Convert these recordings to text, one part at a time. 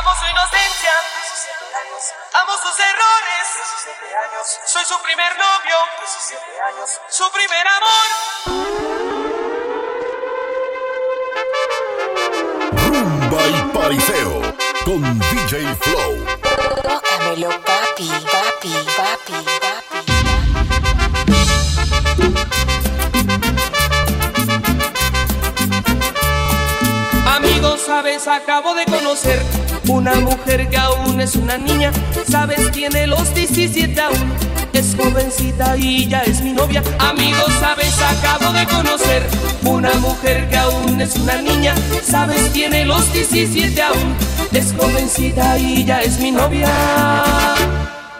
Amo su inocencia. Amo sus errores. Soy su primer novio. Su primer amor. Rumba y pariseo con DJ Flow. Tócamelo, papi, papi, papi, papi. Amigos, sabes, acabo de conocer una mujer que aún es una niña. Sabes, tiene los 17 aún. Es jovencita y ya es mi novia. Amigos, sabes, acabo de conocer una mujer que aún es una niña. Sabes, tiene los 17 aún. Es jovencita y ya es mi novia.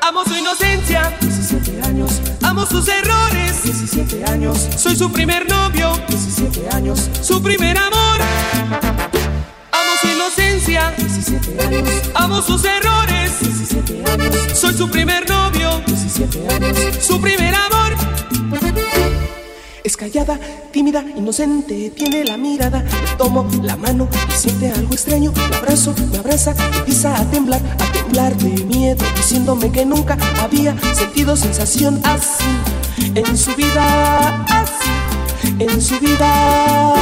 Amo su inocencia, 17 años. Amo sus errores, 17 años. Soy su primer novio, 17 años. Su primer amor. Amo su inocencia, 17 años. Amo sus errores, 17 años. Soy su primer novio, 17 años. Su primer amor. Es callada, tímida, inocente, tiene la mirada. Le tomo la mano y siente algo extraño. La abrazo, me abraza, empieza a temblar, a temblar de miedo, diciéndome que nunca había sentido sensación así en su vida, así en su vida.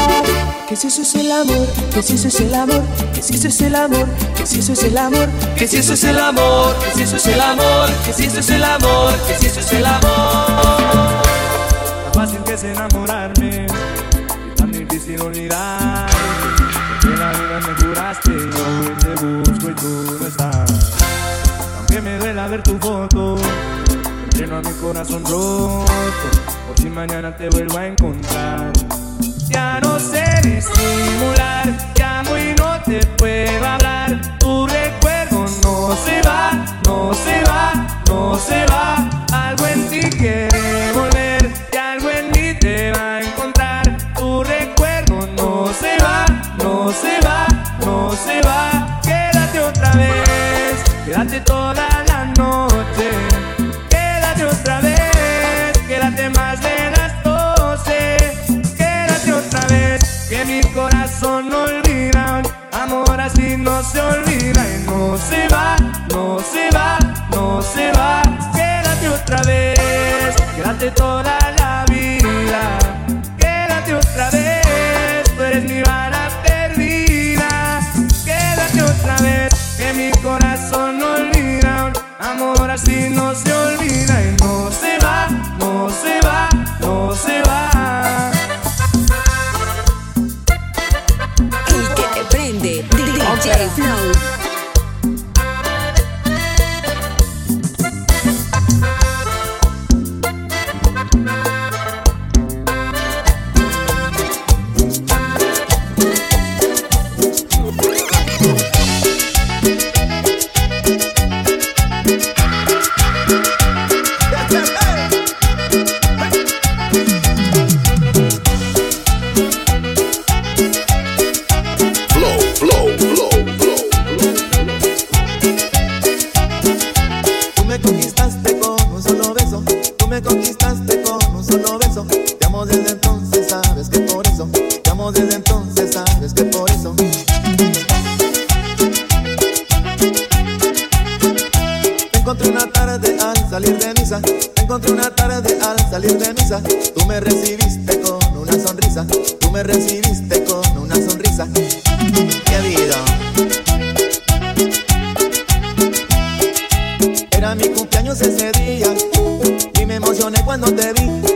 Que si eso es el amor, que si eso es el amor, que si eso es el amor, que si eso es el amor, que si eso es el amor, que si eso es el amor, que si eso es el amor, que si eso es el amor. Fácil que es enamorarme y tan difícil olvidar. Que la vida me juraste y hoy te busco y tú no estás. Aunque me duela ver tu foto lleno a mi corazón roto por si mañana te vuelvo a encontrar. Ya no sé disimular ¿Pensaron que nos olvidamos de ustedes?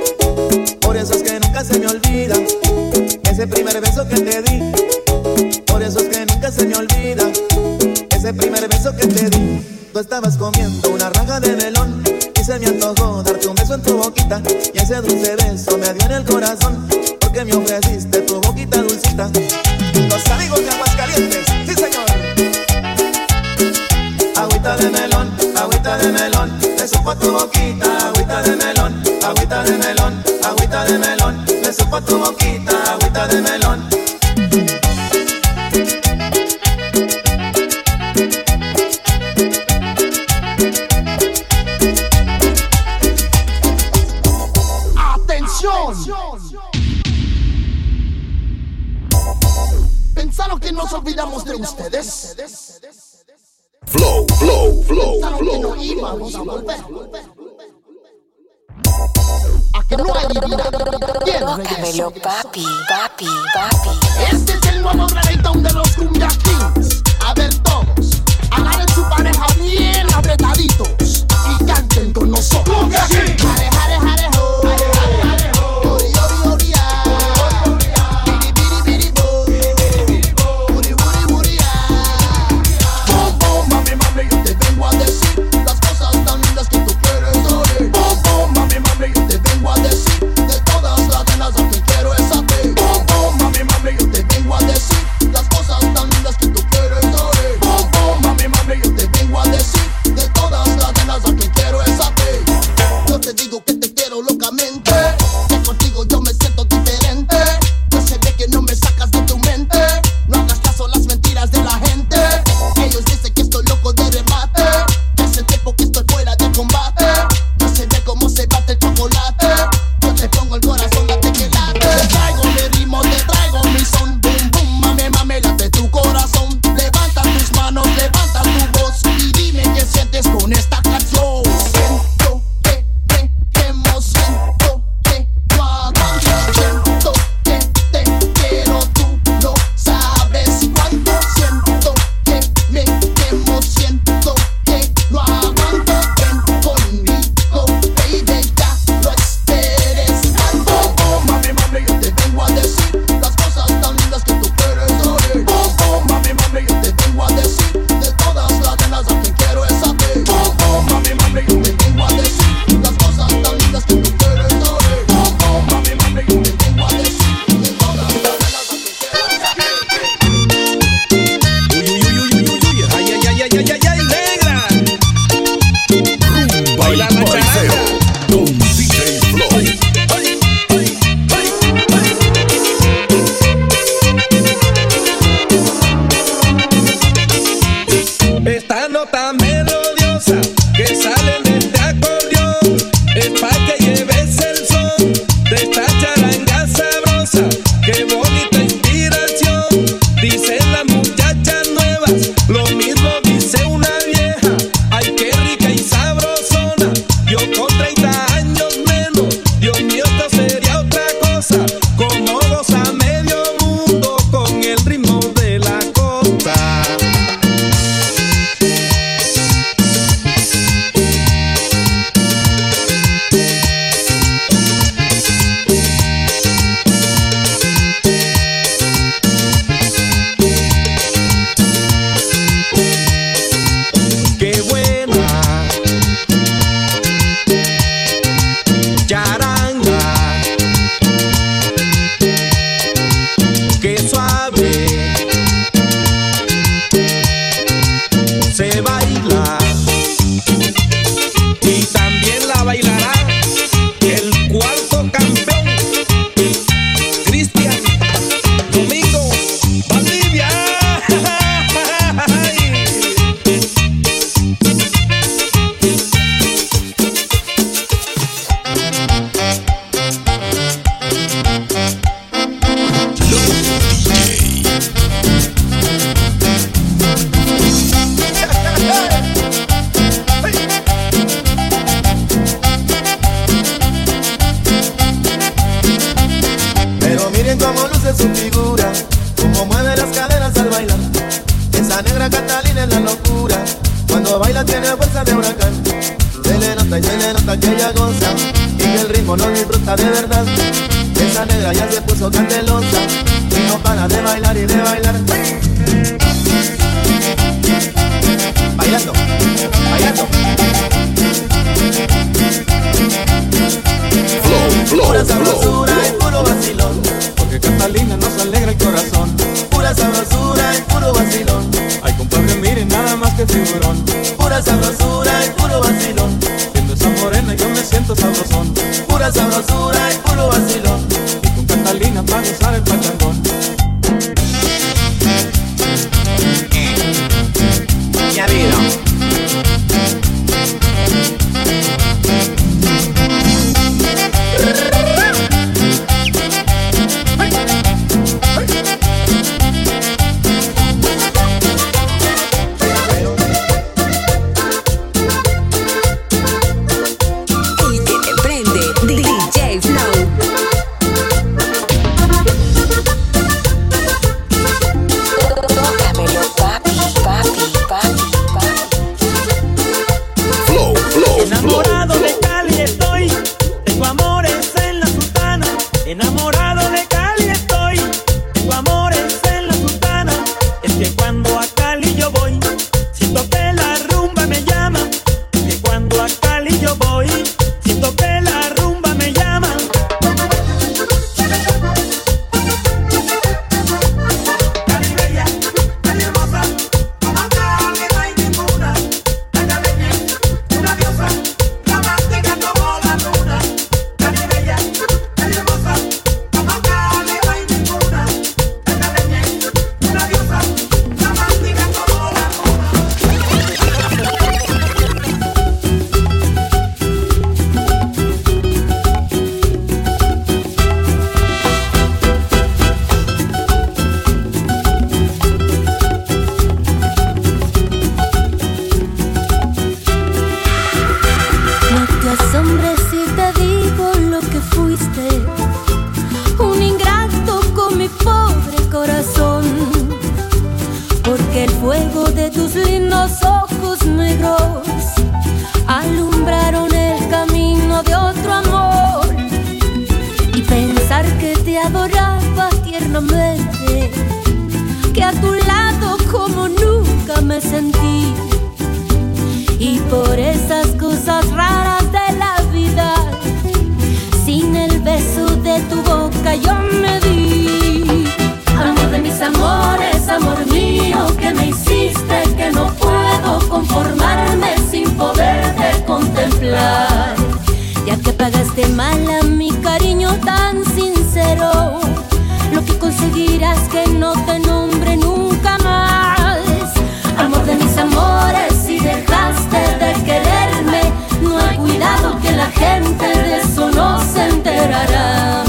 gente de eso no se enterará.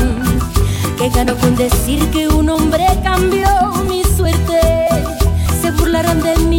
Que ganó con decir que un hombre cambió mi suerte. Se burlarán de mí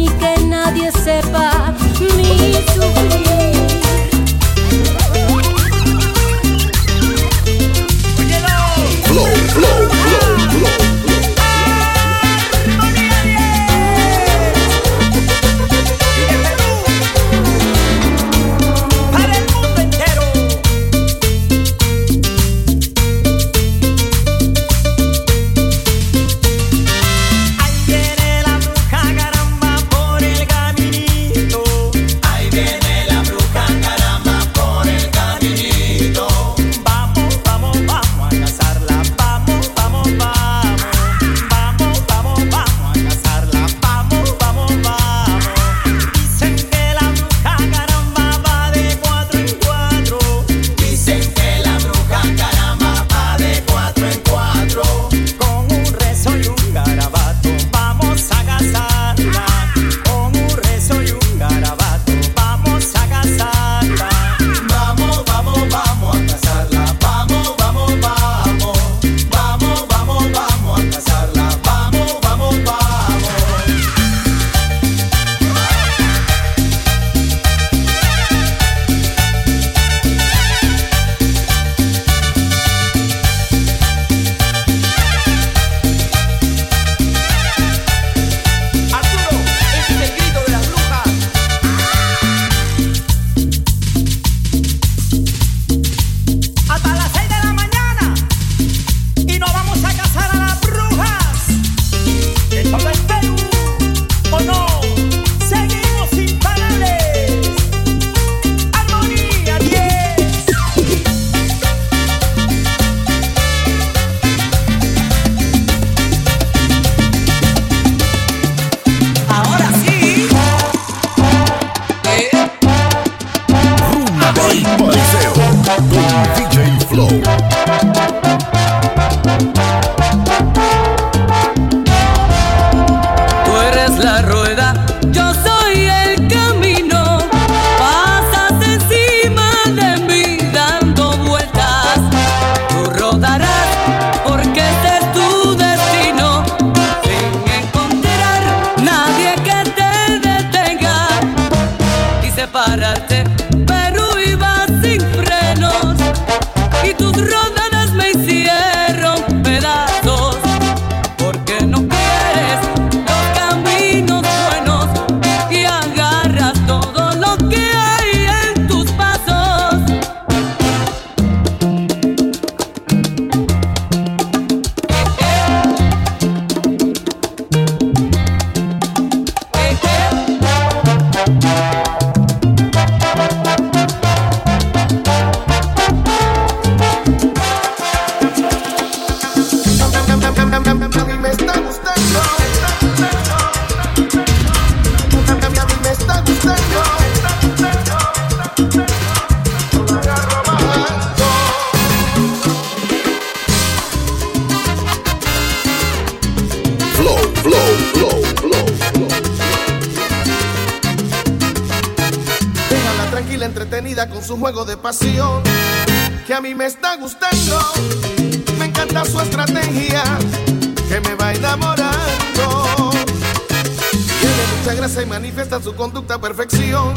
regresa y manifiesta su conducta a perfección.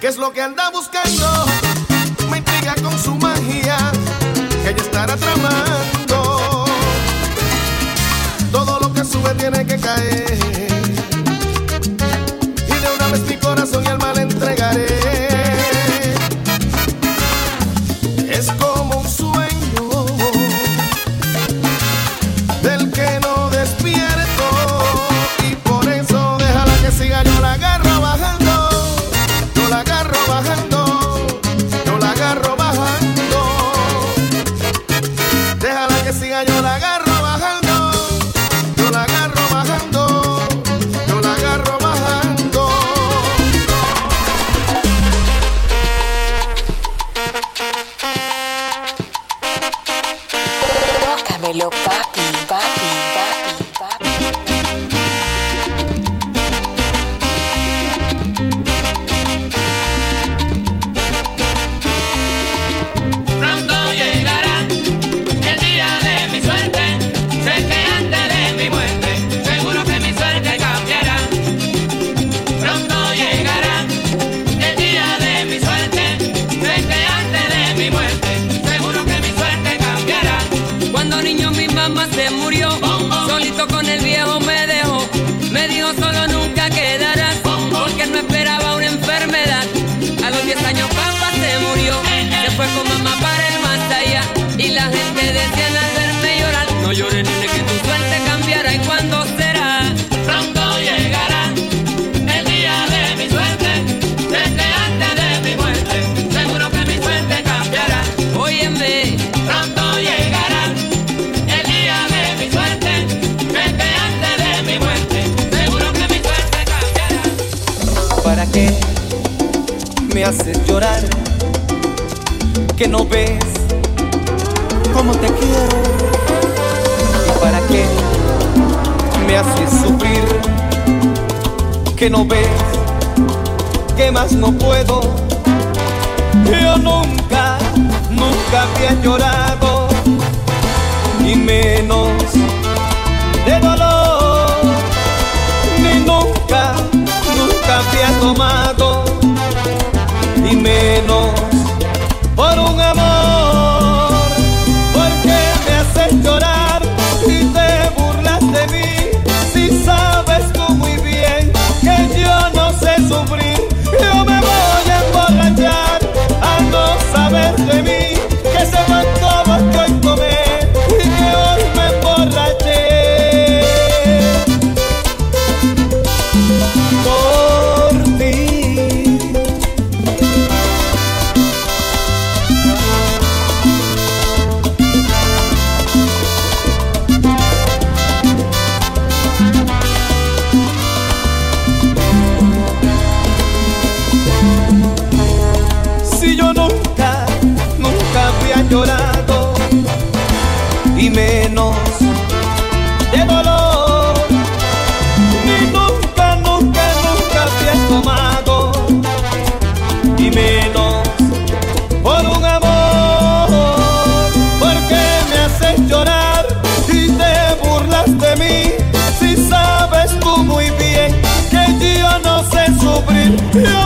¿Qué es lo que anda buscando? Me intriga con su magia que ella estará tramando. Todo lo que sube tiene que caer. Y de una vez mi corazón y alma le entregaré. ¿para qué me haces llorar? Que no ves cómo te quiero. ¿Y para qué me haces sufrir? Que no ves que más no puedo. Yo nunca, nunca había llorado, ni menos de dolor. tomado, y menos por un amor, porque me haces llorar y te burlas de mí, si sabes tú muy bien que yo no sé sufrir, yo me voy a emborrachar a no saber de mí, que se mandó Yeah.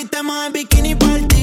vistemos en bikini party.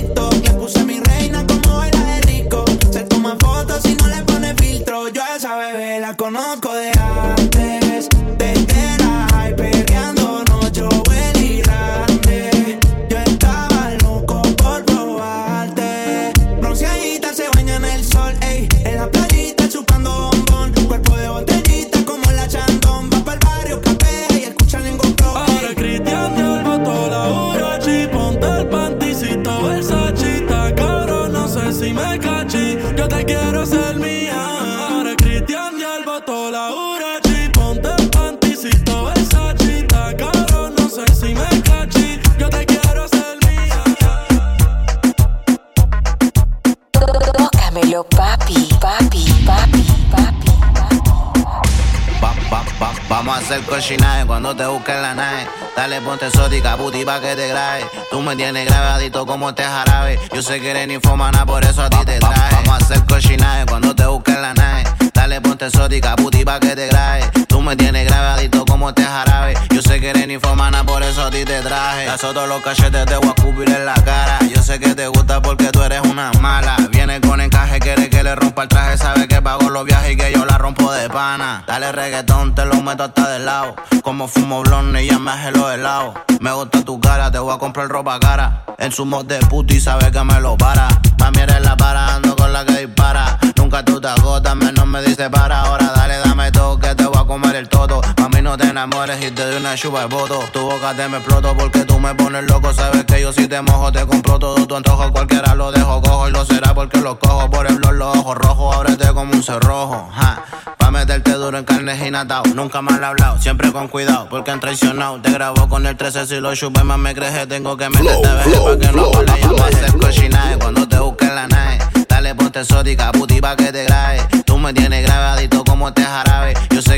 Dale, ponte exótica, puti, pa' que te grabe. Tú me tienes grabadito como te jarabe. Yo sé que eres ninfomana, por eso a ti te traje. Vamos a hacer cochinaje cuando te busques la nave. Dale, ponte exótica, puti, pa' que te grabe. Tú me tienes grabadito como te jarabe. Yo sé que eres ninfomana, por eso a ti te traje. Te azoto los cachetes, te voy a escupir en la cara. Yo sé que te gusta porque tú eres una mala. Viene con encaje, quiere que le rompa el traje. Sabe que pago los viajes y que yo la rompo de pana. Dale reggaetón, te lo meto hasta del lado. Como fumo blonde y ya me hace los helados. Me gusta tu cara, te voy a comprar ropa cara. En su mod de puto y sabe que me lo para. Mami eres la para, ando con la que dispara. Nunca tú te agotas, menos me dice para. Ahora dale, dame todo, que te voy a comer el todo. Mami, no te enamores y te doy una chupa de voto. Tu boca te me exploto porque tú me pones loco. Sabes que yo si te mojo, te compro todo tu antojo. Cualquiera lo dejo cojo y lo será porque lo cojo. Por el blog, los ojos rojos, ábrete como un cerrojo. Ja. Pa' meterte duro en carnes y natao. Nunca mal hablado, siempre con cuidado. Porque han traicionado. Te grabo con el 13 si lo chupé más me crees. Tengo que meterte veje pa' que no hacer cochinaje cuando te busques la nave. Dale, ponte exótica, puti, pa' que te grabe. Tú me tienes grabadito como te jarabe.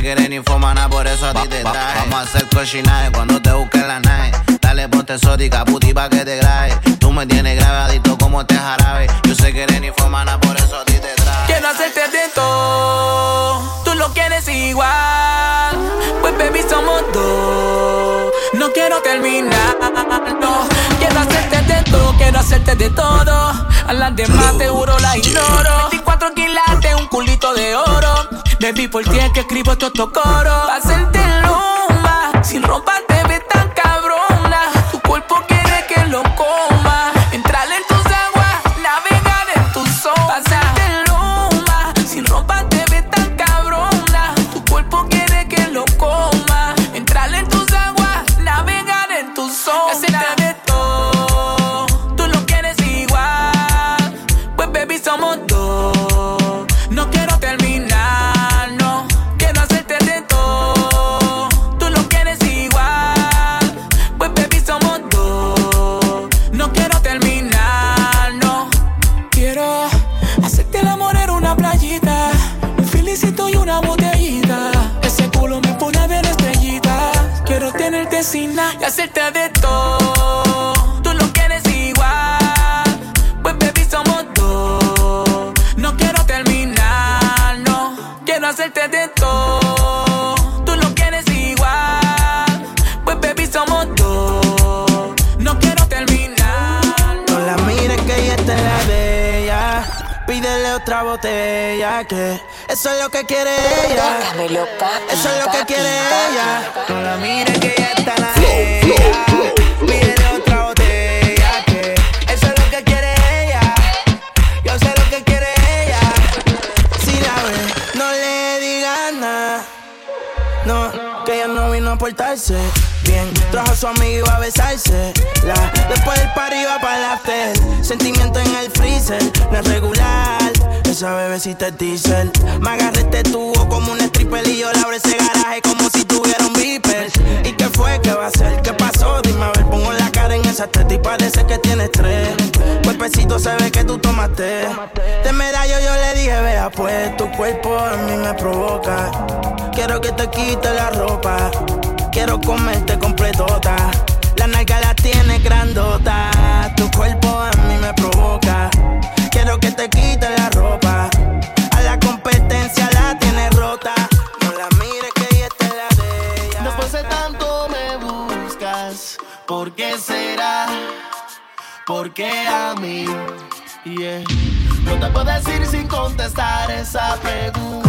Que eres ninfomana, por eso a ti te traje. Vamos a hacer cochinaje cuando te busques la nave. Dale, ponte exótica, puti, pa' que te grabe. Tú me tienes grabadito como te jarabe. Yo sé que eres ninfomana, por eso a ti te traje. Quiero hacerte de todo, tú lo quieres igual. Pues baby somos dos, no quiero terminar, no. Quiero hacerte de todo, quiero hacerte de todo. A las demás seguro la ignoro. Baby, por ti es que escribo estos coros. Hacerte loma, sin ropa botella que eso es lo que quiere ella. Dámelo, papi, Eso es lo que quiere papi, ella. No la mires que ella está la ella. Pídele otra botella que eso es lo que quiere ella. Yo sé lo que quiere ella. Si la ves, no le digas nada. No, que ella no vino a portarse Trajo a su amigo a besarse. La, después del party iba para la after. Sentimiento en el freezer, no es regular. Esa bebecita es diesel. Me agarré este tubo como un stripper y yo le abro ese garaje como si tuviera un beeper. ¿Y qué fue? ¿Qué va a hacer? ¿Qué pasó? Dime a ver, pongo la cara en esa teta y parece que tienes tres. Cuerpecito se ve que tú tomaste. De medallo yo le dije, vea pues, tu cuerpo a mí me provoca. Quiero que te quite la ropa. Quiero comerte completota. La nalga la tiene grandota. Tu cuerpo a mí me provoca. Quiero que te quite la ropa. A la competencia la tiene rota. No la mires que ella está la de ella. Después de tanto me buscas, ¿por qué será? ¿Por qué a mí? Yeah. No te puedo decir sin contestar esa pregunta.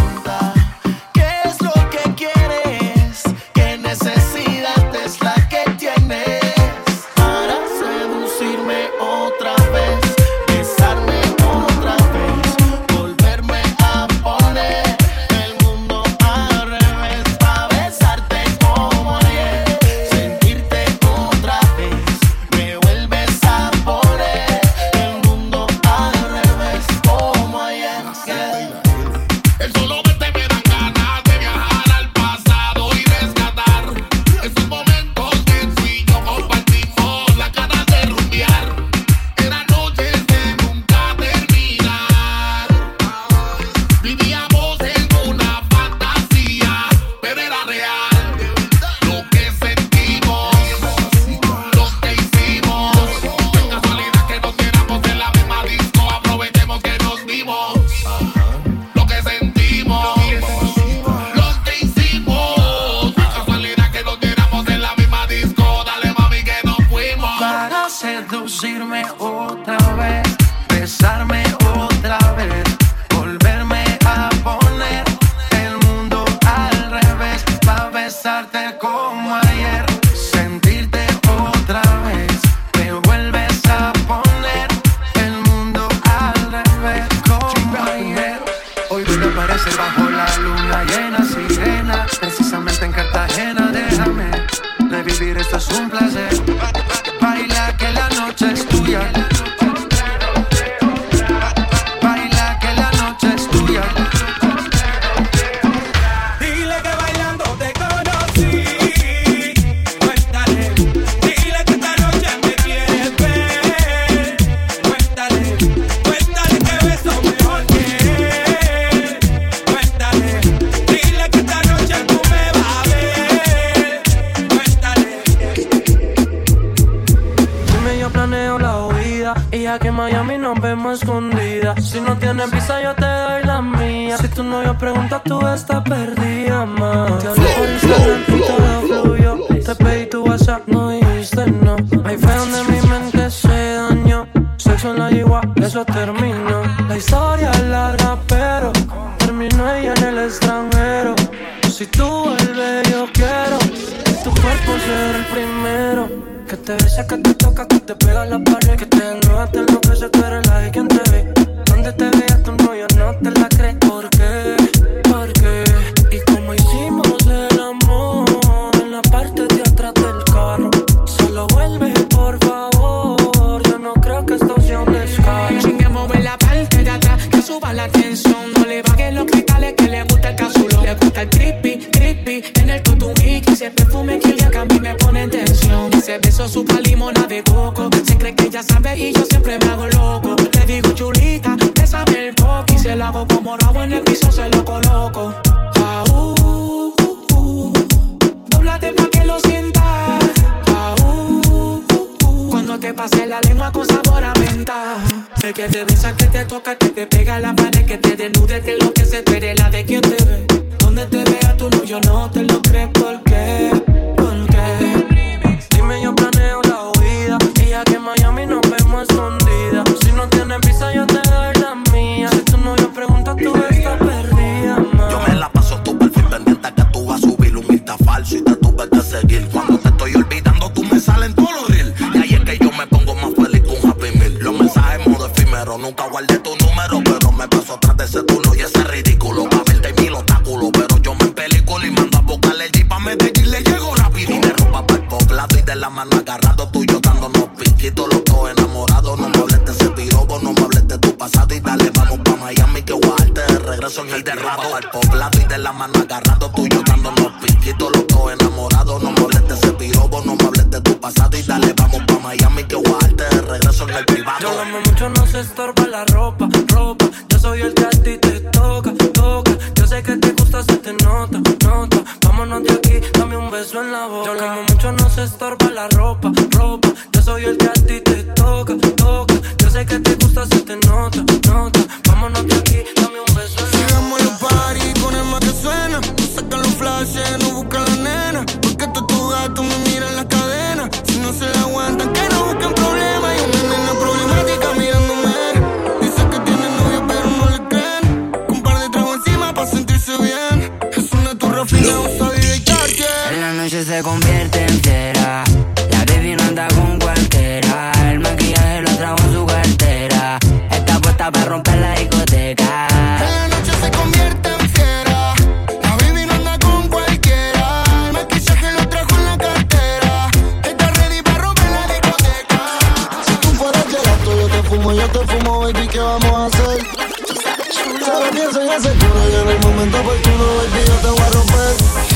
Ese beso supa limona de coco. Se cree que ya sabe y yo siempre me hago loco. Le digo chulita, te sabe el coqui. Se lo hago como lo hago en el piso, se lo coloco. Ah, uh, uh. Doblate pa' que lo sienta. Ah, Cuando te pase la lengua con sabor a menta. Sé que te besa, que te toca, que te pega la pared, que te desnude, que lo que se espere, la de quien te ve. Donde te vea tú no, yo no te lo creo la mano agarrada La baby no anda con cualquiera. El maquillaje lo trajo en su cartera. Está puesta para romper la discoteca. La noche se convierte en fiera. La baby no anda con cualquiera. El maquillaje lo trajo en la cartera. Está ready para romper la discoteca. Si tú fueras gelato, yo te fumo, yo te fumo, baby, ¿qué vamos a hacer? Solo pienso en ese culo y en el momento oportuno, baby, yo te voy a romper.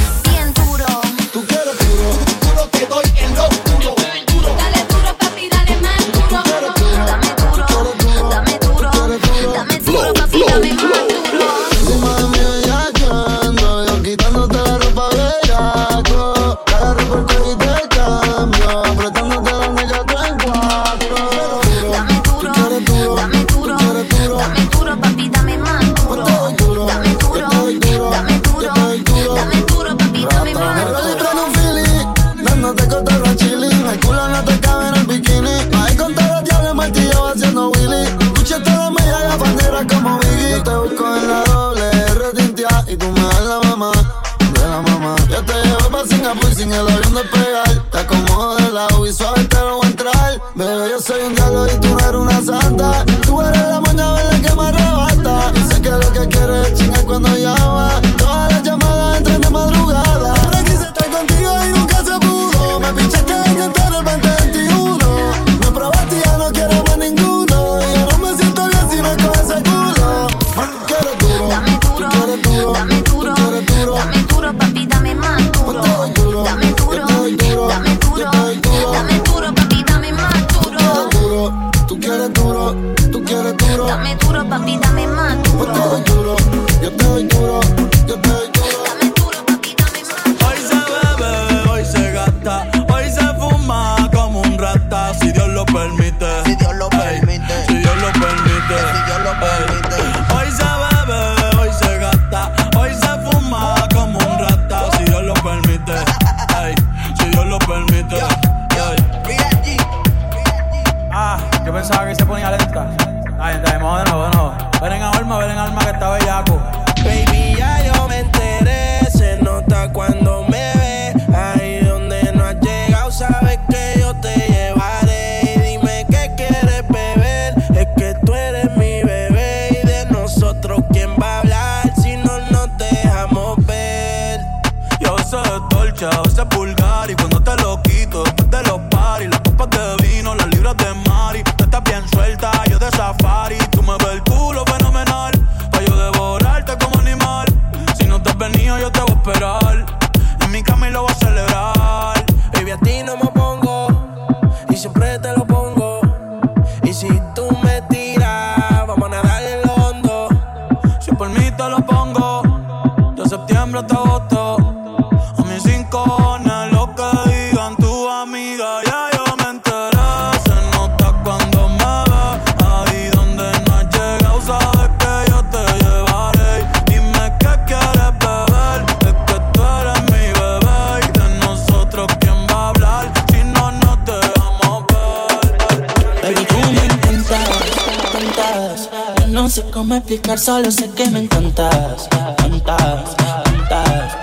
solo sé que me encantas, cantas, cantas.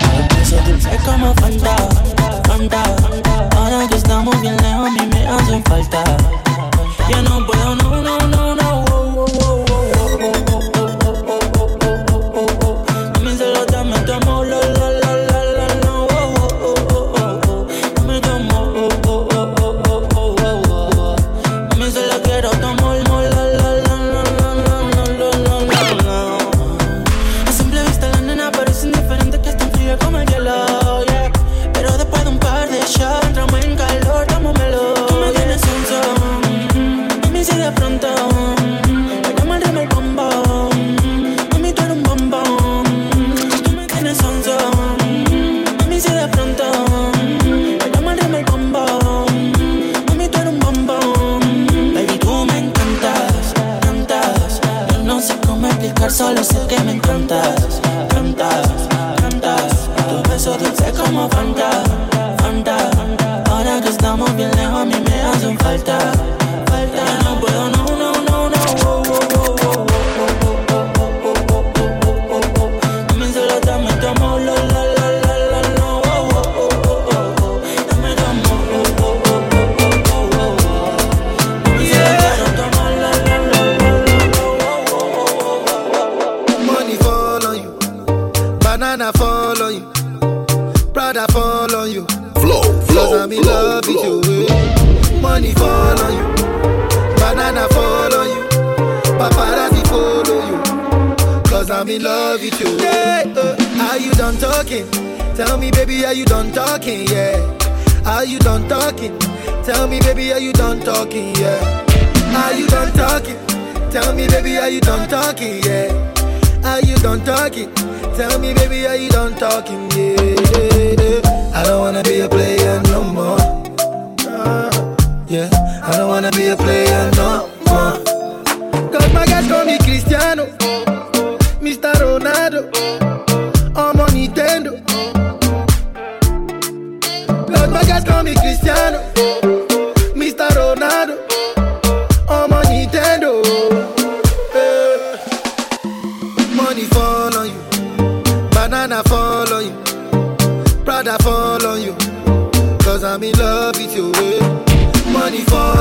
Dulce como fanta, fanta. Ahora que estamos bien lejos, a mí me hacen falta. Ya no puedo, no, no, no, no. Quiero tu amor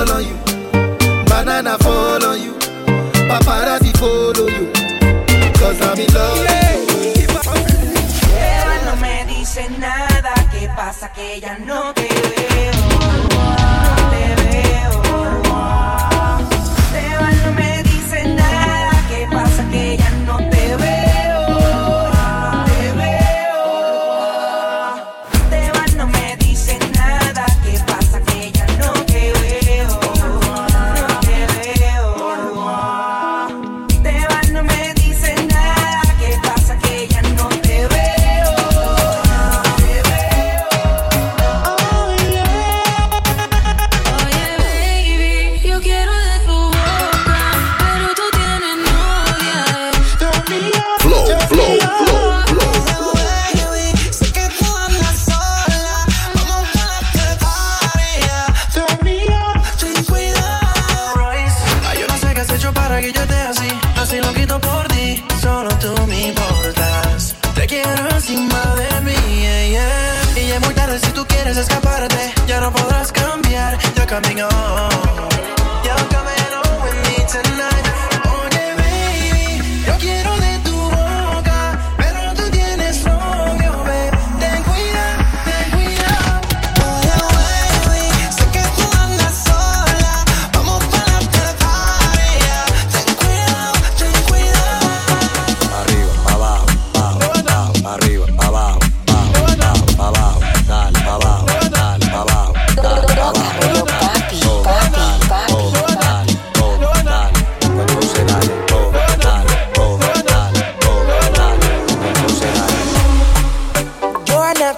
fall on you. Banana fall on you. Paparazzi follow you. Cause I'm in love. Ella no me dice nada. ¿Qué pasa? Que ya no te veo. No te veo.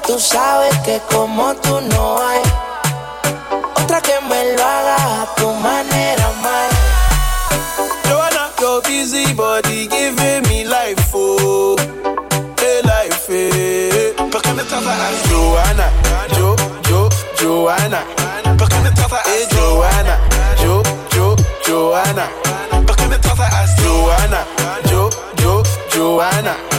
Tú sabes que como tú no hay otra que me lo haga a tu manera. Joanna, your busy body giving me life, oh, hey life, eh. ¿Por qué me tratas así? Joanna, Jo, Jo, Joanna. ¿Por qué me tratas así? Eh, Joanna, Joanna. ¿Por qué me tratas así? Joanna, Joanna.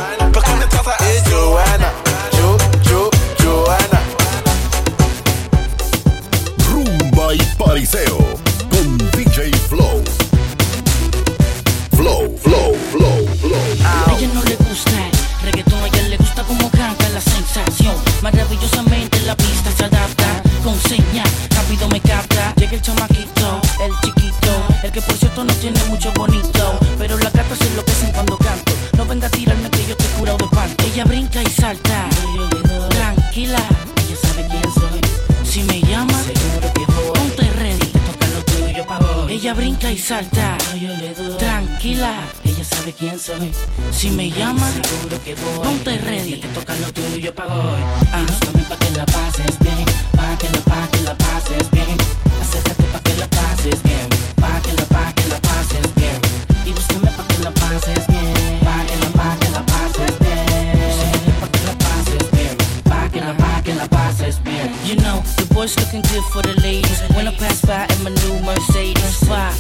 mucho bonito. Pero las gatas se enloquecen cuando canto. No venga a tirarme que yo te curado de pan. Ella brinca y salta. Tranquila, ella sabe quién soy. Si me llama, ponte ready. Ella brinca y salta. Tranquila, ella sabe quién soy. Si me llama, seguro que voy. Ponte ready. Te toca lo tuyo para hoy. Ah, pa' que la pases bien. Pa' que la, pa' que la pases bien. looking good for the ladies. When pass by in my new Mercedes, why?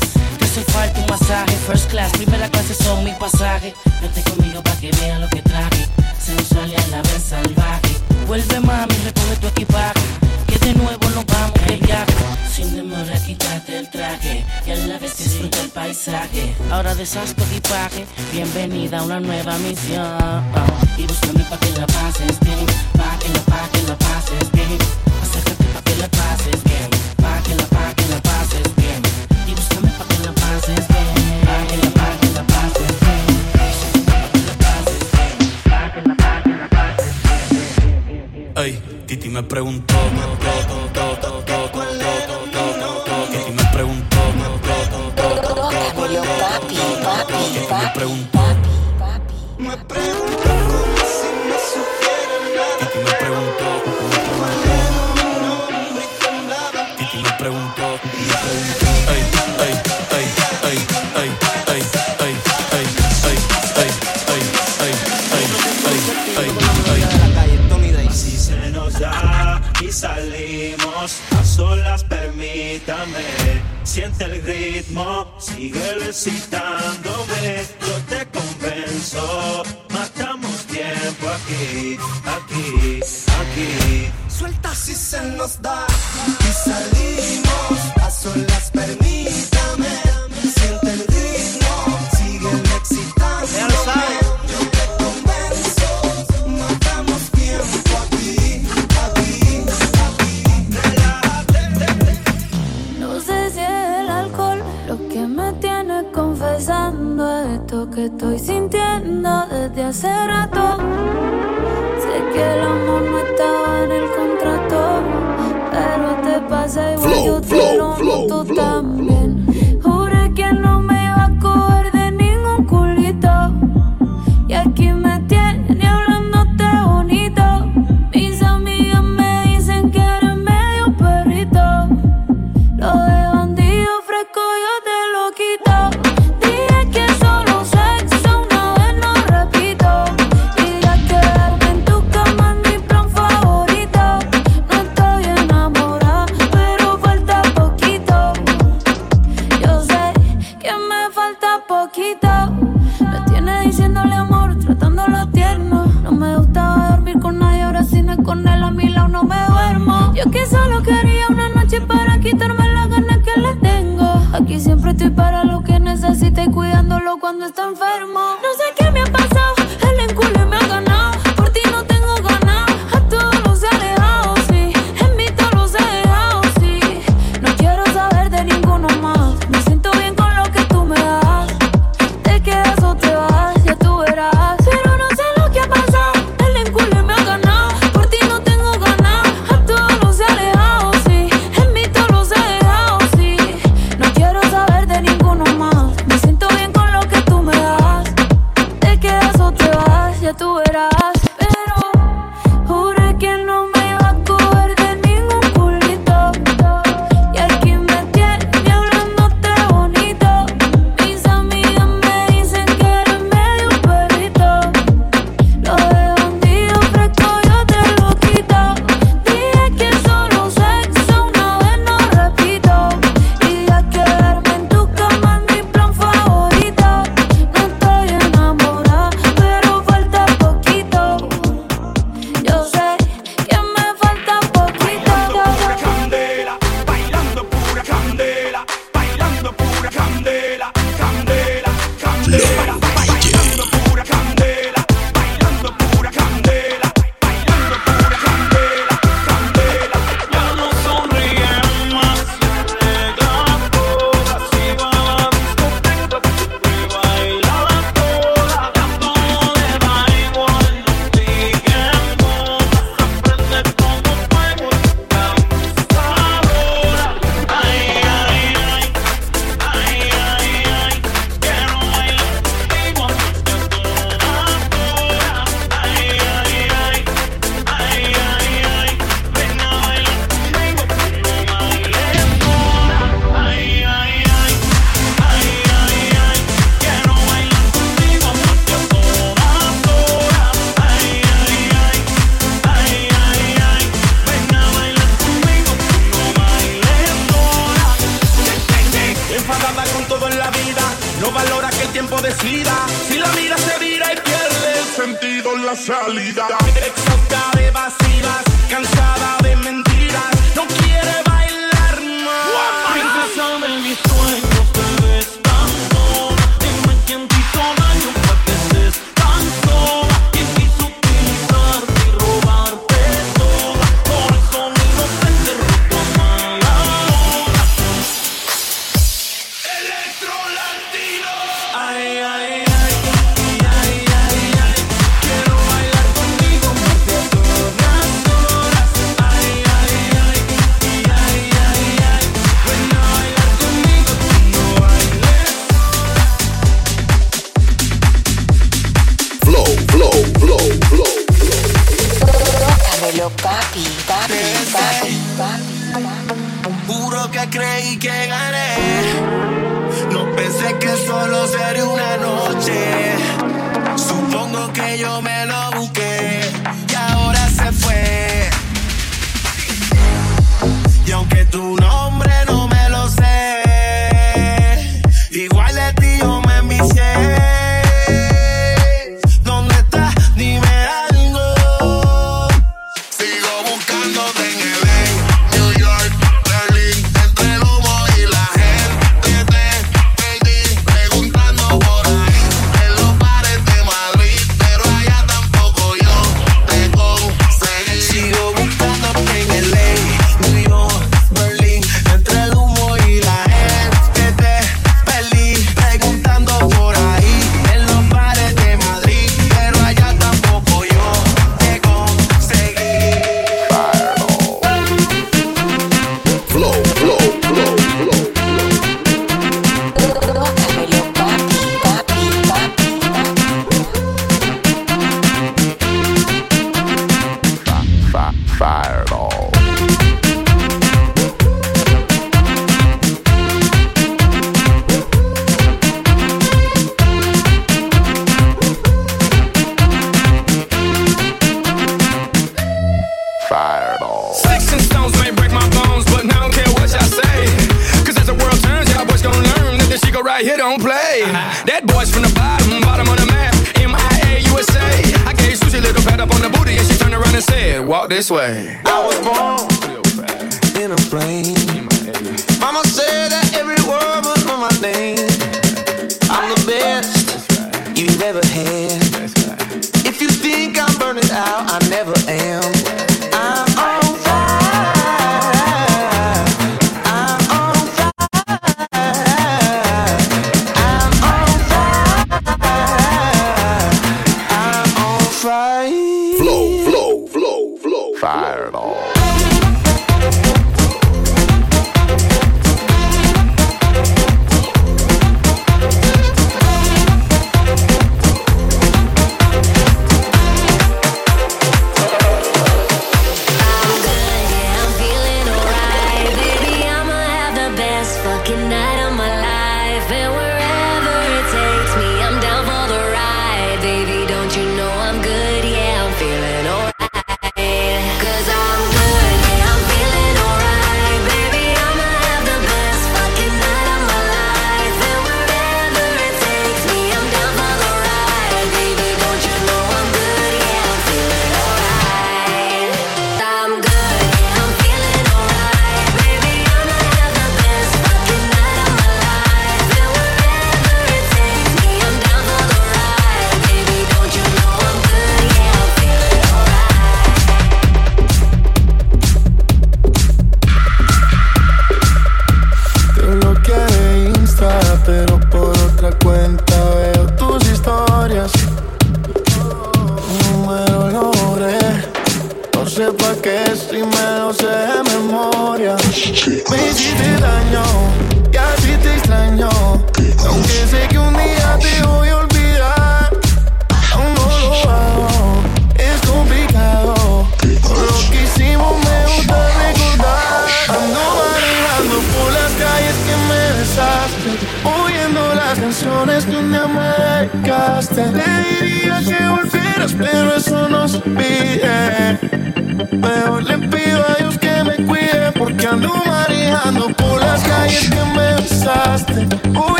falta un masaje First class, primera clase son mi pasaje Vete conmigo pa' que vean lo que traje. Sensual y a la vez salvaje. Vuelve mami, recoge tu equipaje. Que de nuevo nos vamos de viaje. Sin demora quítate el traje. Y a la vez disfruta el paisaje. Ahora deshaz tu equipaje Bienvenida a una nueva misión. Y búscame pa' que la pase.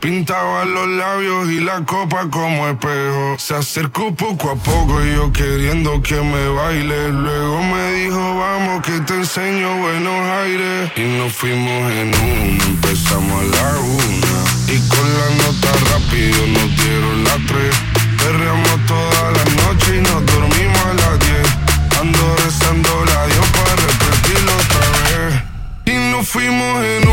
pintaba los labios y la copa como espejo. Se acercó poco a poco y yo queriendo que me baile. Luego me dijo, vamos que te enseño buenos aires. Y nos fuimos en uno, empezamos a la una. Y con la nota rápido nos dieron las tres. Perreamos toda la noche y nos dormimos a las diez. Ando rezando la Dios para repetirlo otra vez. Y nos fuimos en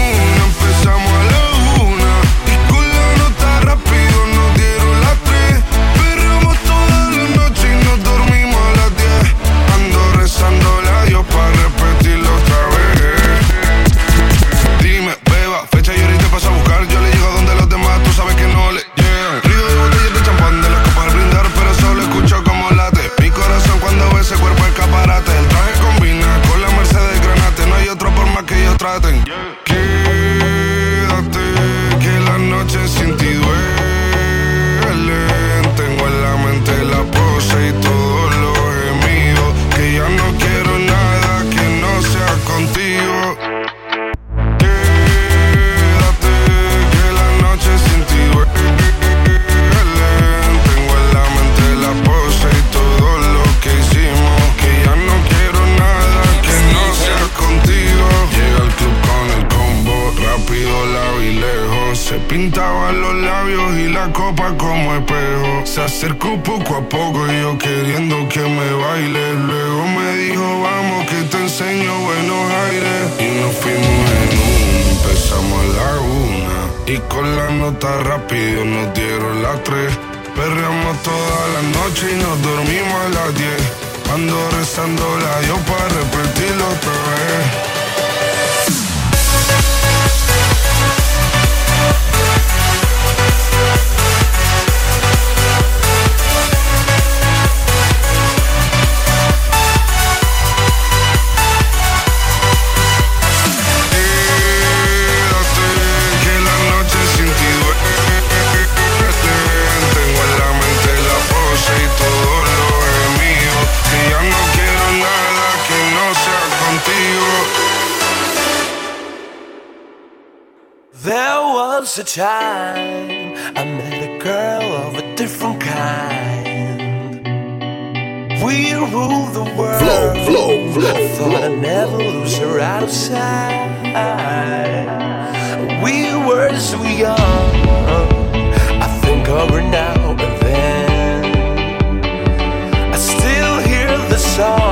se acercó poco a poco y yo queriendo que me baile. Luego me dijo, vamos que te enseño buenos aires. Y nos fuimos en un, empezamos a la una. Y con la nota rápido nos dieron las tres. Perreamos toda la noche y nos dormimos a las diez. Ando rezando la yo para repetirlo otra vez. was a time I met a girl of a different kind. We ruled the world. Flow, flow, flow. I thought I'd never lose her outside. We were so young. I think of her now and then. I still hear the song.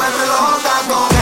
Vuelve loca con